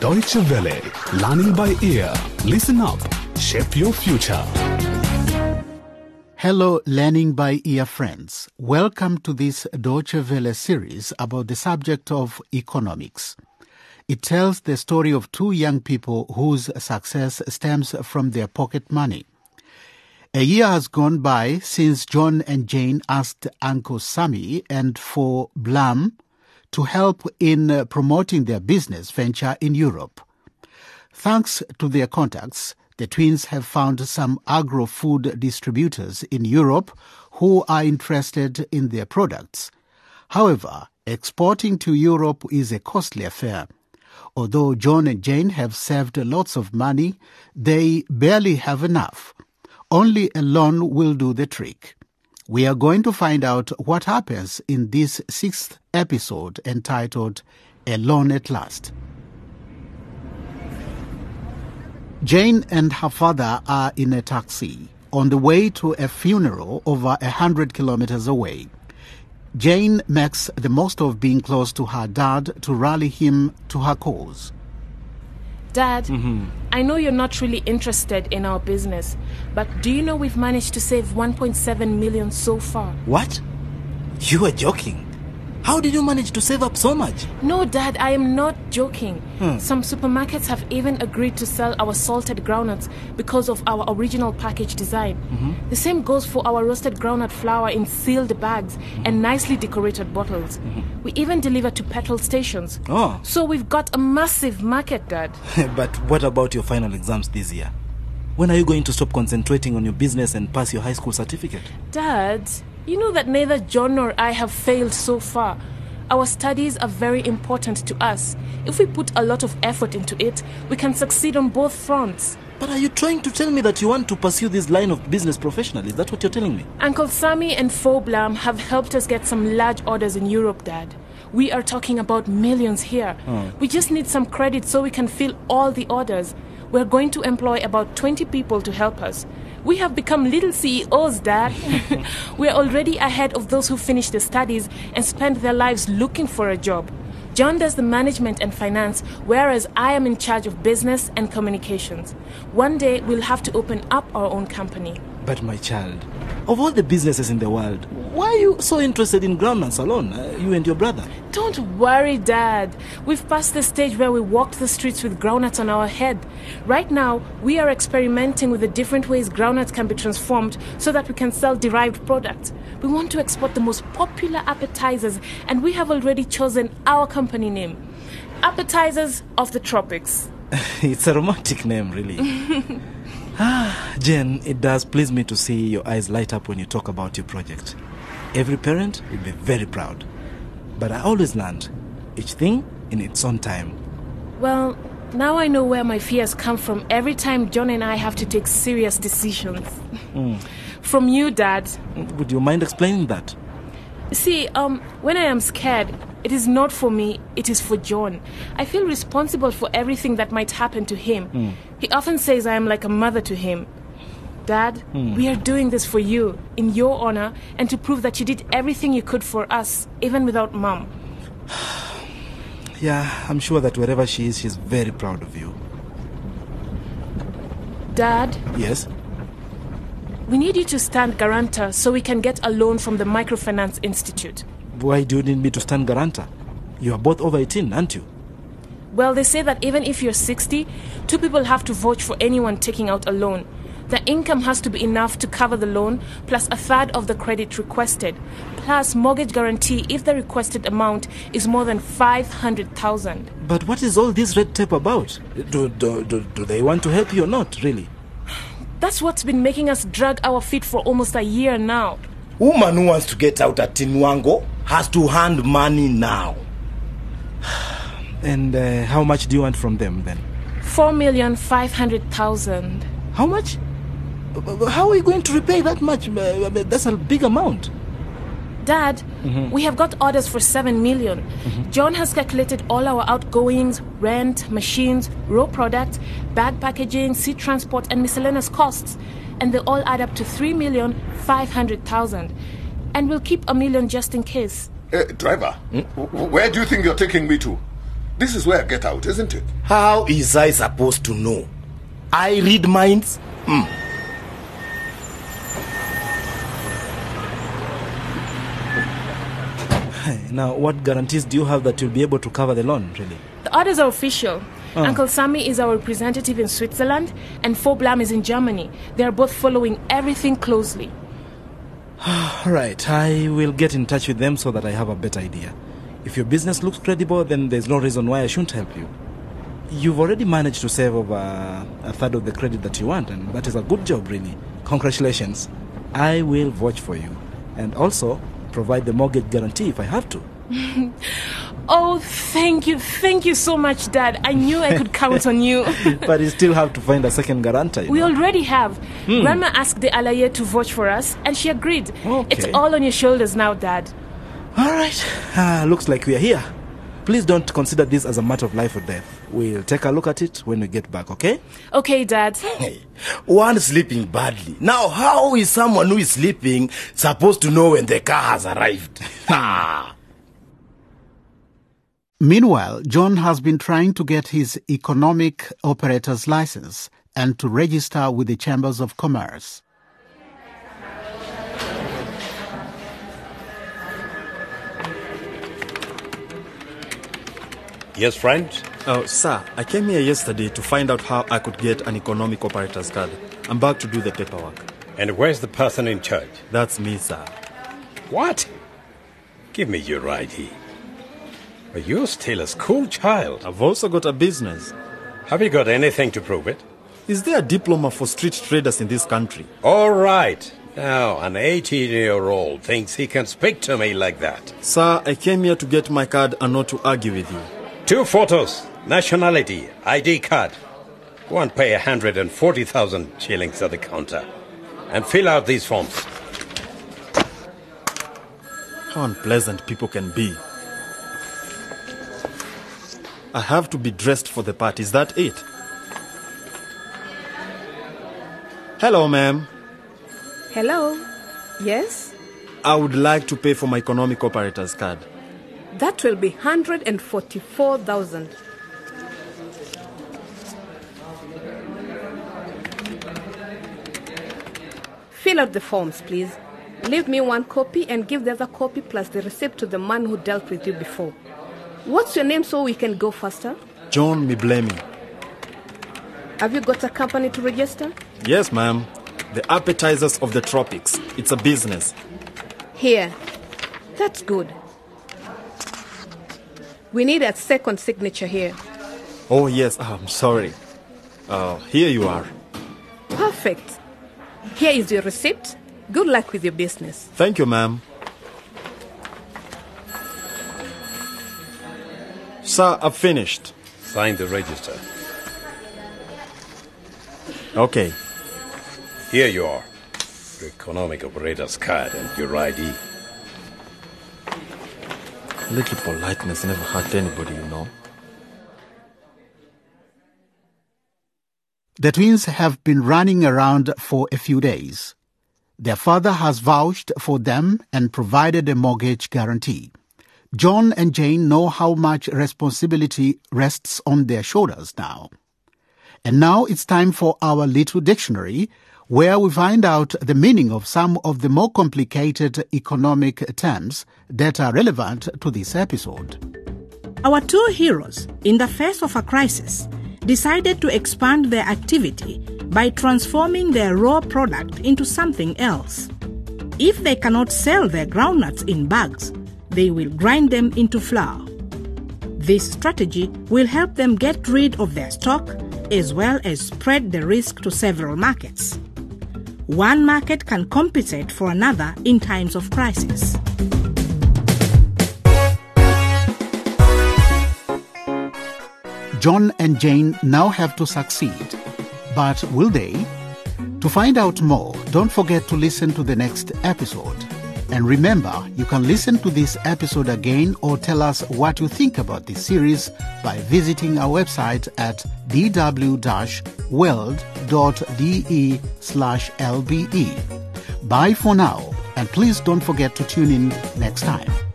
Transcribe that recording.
Deutsche Welle, learning by ear. Listen up, shape your future. Hello, Learning by Ear friends. Welcome to this Deutsche Welle series about the subject of economics. It tells the story of two young people whose success stems from their pocket money. A year has gone by since John and Jane asked Uncle Sammy and Foblam to help in uh, promoting their business venture in Europe. Thanks to their contacts, the twins have found some agro food distributors in Europe who are interested in their products. However, exporting to Europe is a costly affair. Although John and Jane have saved lots of money, they barely have enough. Only a loan will do the trick. We are going to find out what happens in this sixth episode entitled A Loan at Last. Jane and her father are in a taxi on the way to a funeral over a hundred kilometers away. Jane makes the most of being close to her dad to rally him to her cause. Dad, mm-hmm. I know you're not really interested in our business, but do you know we've managed to save 1.7 million so far? What? You are joking. How did you manage to save up so much? No, Dad, I am not joking. Hmm. Some supermarkets have even agreed to sell our salted groundnuts because of our original package design. Mm-hmm. The same goes for our roasted groundnut flour in sealed bags and mm-hmm. nicely decorated bottles. Mm-hmm. We even deliver to petrol stations. Oh. So we've got a massive market, Dad. but what about your final exams this year? When are you going to stop concentrating on your business and pass your high school certificate? Dad, you know that neither John nor I have failed so far. Our studies are very important to us. If we put a lot of effort into it, we can succeed on both fronts. But are you trying to tell me that you want to pursue this line of business professionally? Is that what you're telling me? Uncle Sammy and Foblam have helped us get some large orders in Europe, Dad. We are talking about millions here. Oh. We just need some credit so we can fill all the orders. We're going to employ about 20 people to help us. We have become little CEOs, Dad. We're already ahead of those who finish their studies and spend their lives looking for a job. John does the management and finance, whereas I am in charge of business and communications. One day we'll have to open up our own company. But my child, of all the businesses in the world, why are you so interested in groundnuts alone, uh, you and your brother? Don't worry, Dad. We've passed the stage where we walked the streets with groundnuts on our head. Right now, we are experimenting with the different ways groundnuts can be transformed so that we can sell derived products. We want to export the most popular appetizers, and we have already chosen our company name Appetizers of the Tropics. it's a romantic name, really. ah, Jen, it does please me to see your eyes light up when you talk about your project. Every parent will be very proud. But I always learned each thing in its own time. Well, now I know where my fears come from every time John and I have to take serious decisions. From you, Dad. Would you mind explaining that? See, um, when I am scared, it is not for me, it is for John. I feel responsible for everything that might happen to him. Hmm. He often says I am like a mother to him. Dad, hmm. we are doing this for you, in your honor, and to prove that you did everything you could for us, even without mom. Yeah, I'm sure that wherever she is, she's very proud of you. Dad, Yes? we need you to stand guarantor so we can get a loan from the Microfinance Institute. Why do you need me to stand guarantor? You are both over 18, aren't you? Well, they say that even if you're 60, two people have to vote for anyone taking out a loan. The income has to be enough to cover the loan, plus a third of the credit requested, plus mortgage guarantee if the requested amount is more than 500,000. But what is all this red tape about? Do, do, do, do they want to help you or not, really? That's what's been making us drag our feet for almost a year now. Woman who wants to get out at Tinwango has to hand money now. And uh, how much do you want from them then? 4,500,000. How much? B- b- How are you going to repay that much? Uh, I mean, That's a big amount. Dad, we have got orders for 7 million. John has calculated all our outgoings, rent, machines, raw products, bag packaging, sea transport, and miscellaneous costs. And they all add up to 3,500,000. And we'll keep a million just in case. Uh, driver, w- w- where do you think you're taking me to? This is where I get out, isn't it? How is I supposed to know? I read minds? Hmm. Now, what guarantees do you have that you'll be able to cover the loan, really? The orders are official. Oh. Uncle Sammy is our representative in Switzerland, and Foblam is in Germany. They are both following everything closely. All right, I will get in touch with them so that I have a better idea. If your business looks credible, then there's no reason why I shouldn't help you. You've already managed to save over a third of the credit that you want, and that is a good job, really. Congratulations. I will vouch for you, and also provide the mortgage guarantee if I have to. Oh, thank you, thank you so much, Dad. I knew I could count on you. but you still have to find a second guarantor. We know. already have. Grandma asked the Alaye to vouch for us, and she agreed. It's all on your shoulders now, Dad. All right. Ah, looks like we are here. Please don't consider this as a matter of life or death. We'll take a look at it when we get back, okay? Okay, Dad. Hey, one sleeping badly. Now, how is someone who is sleeping supposed to know when the car has arrived? Meanwhile, John has been trying to get his economic operator's license and to register with the Chambers of Commerce. Yes, friend? Oh, sir, I came here yesterday to find out how I could get an economic operator's card. I'm back to do the paperwork. And where's the person in charge? That's me, sir. What? Give me your ID. But you're still a school child. I've also got a business. Have you got anything to prove it? Is there a diploma for street traders in this country? All right. Now, an 18 year old thinks he can speak to me like that. Sir, I came here to get my card and not to argue with you. Two photos, nationality, ID card. Go and pay 140,000 shillings at the counter. And fill out these forms. How unpleasant people can be. I have to be dressed for the part. Is that it? Hello, ma'am. Hello? Yes? I would like to pay for my economic operator's card. That will be 144,000. Fill out the forms, please. Leave me one copy and give the other copy plus the receipt to the man who dealt with you before. What's your name so we can go faster? John Miblemi. Have you got a company to register? Yes, ma'am. The appetizers of the tropics. It's a business. Here. That's good. We need a second signature here. Oh, yes, I'm sorry. Uh, here you are. Perfect. Here is your receipt. Good luck with your business. Thank you, ma'am. Sir, I've finished. Sign the register. Okay. Here you are. Your economic operator's card and your ID. A Little politeness never hurt anybody, you know. The twins have been running around for a few days. Their father has vouched for them and provided a mortgage guarantee. John and Jane know how much responsibility rests on their shoulders now. And now it's time for our little dictionary, where we find out the meaning of some of the more complicated economic terms that are relevant to this episode. Our two heroes, in the face of a crisis, decided to expand their activity by transforming their raw product into something else. If they cannot sell their groundnuts in bags, they will grind them into flour. This strategy will help them get rid of their stock as well as spread the risk to several markets. One market can compensate for another in times of crisis. John and Jane now have to succeed. But will they? To find out more, don't forget to listen to the next episode. And remember, you can listen to this episode again or tell us what you think about this series by visiting our website at dw-world.de slash lbe. Bye for now, and please don't forget to tune in next time.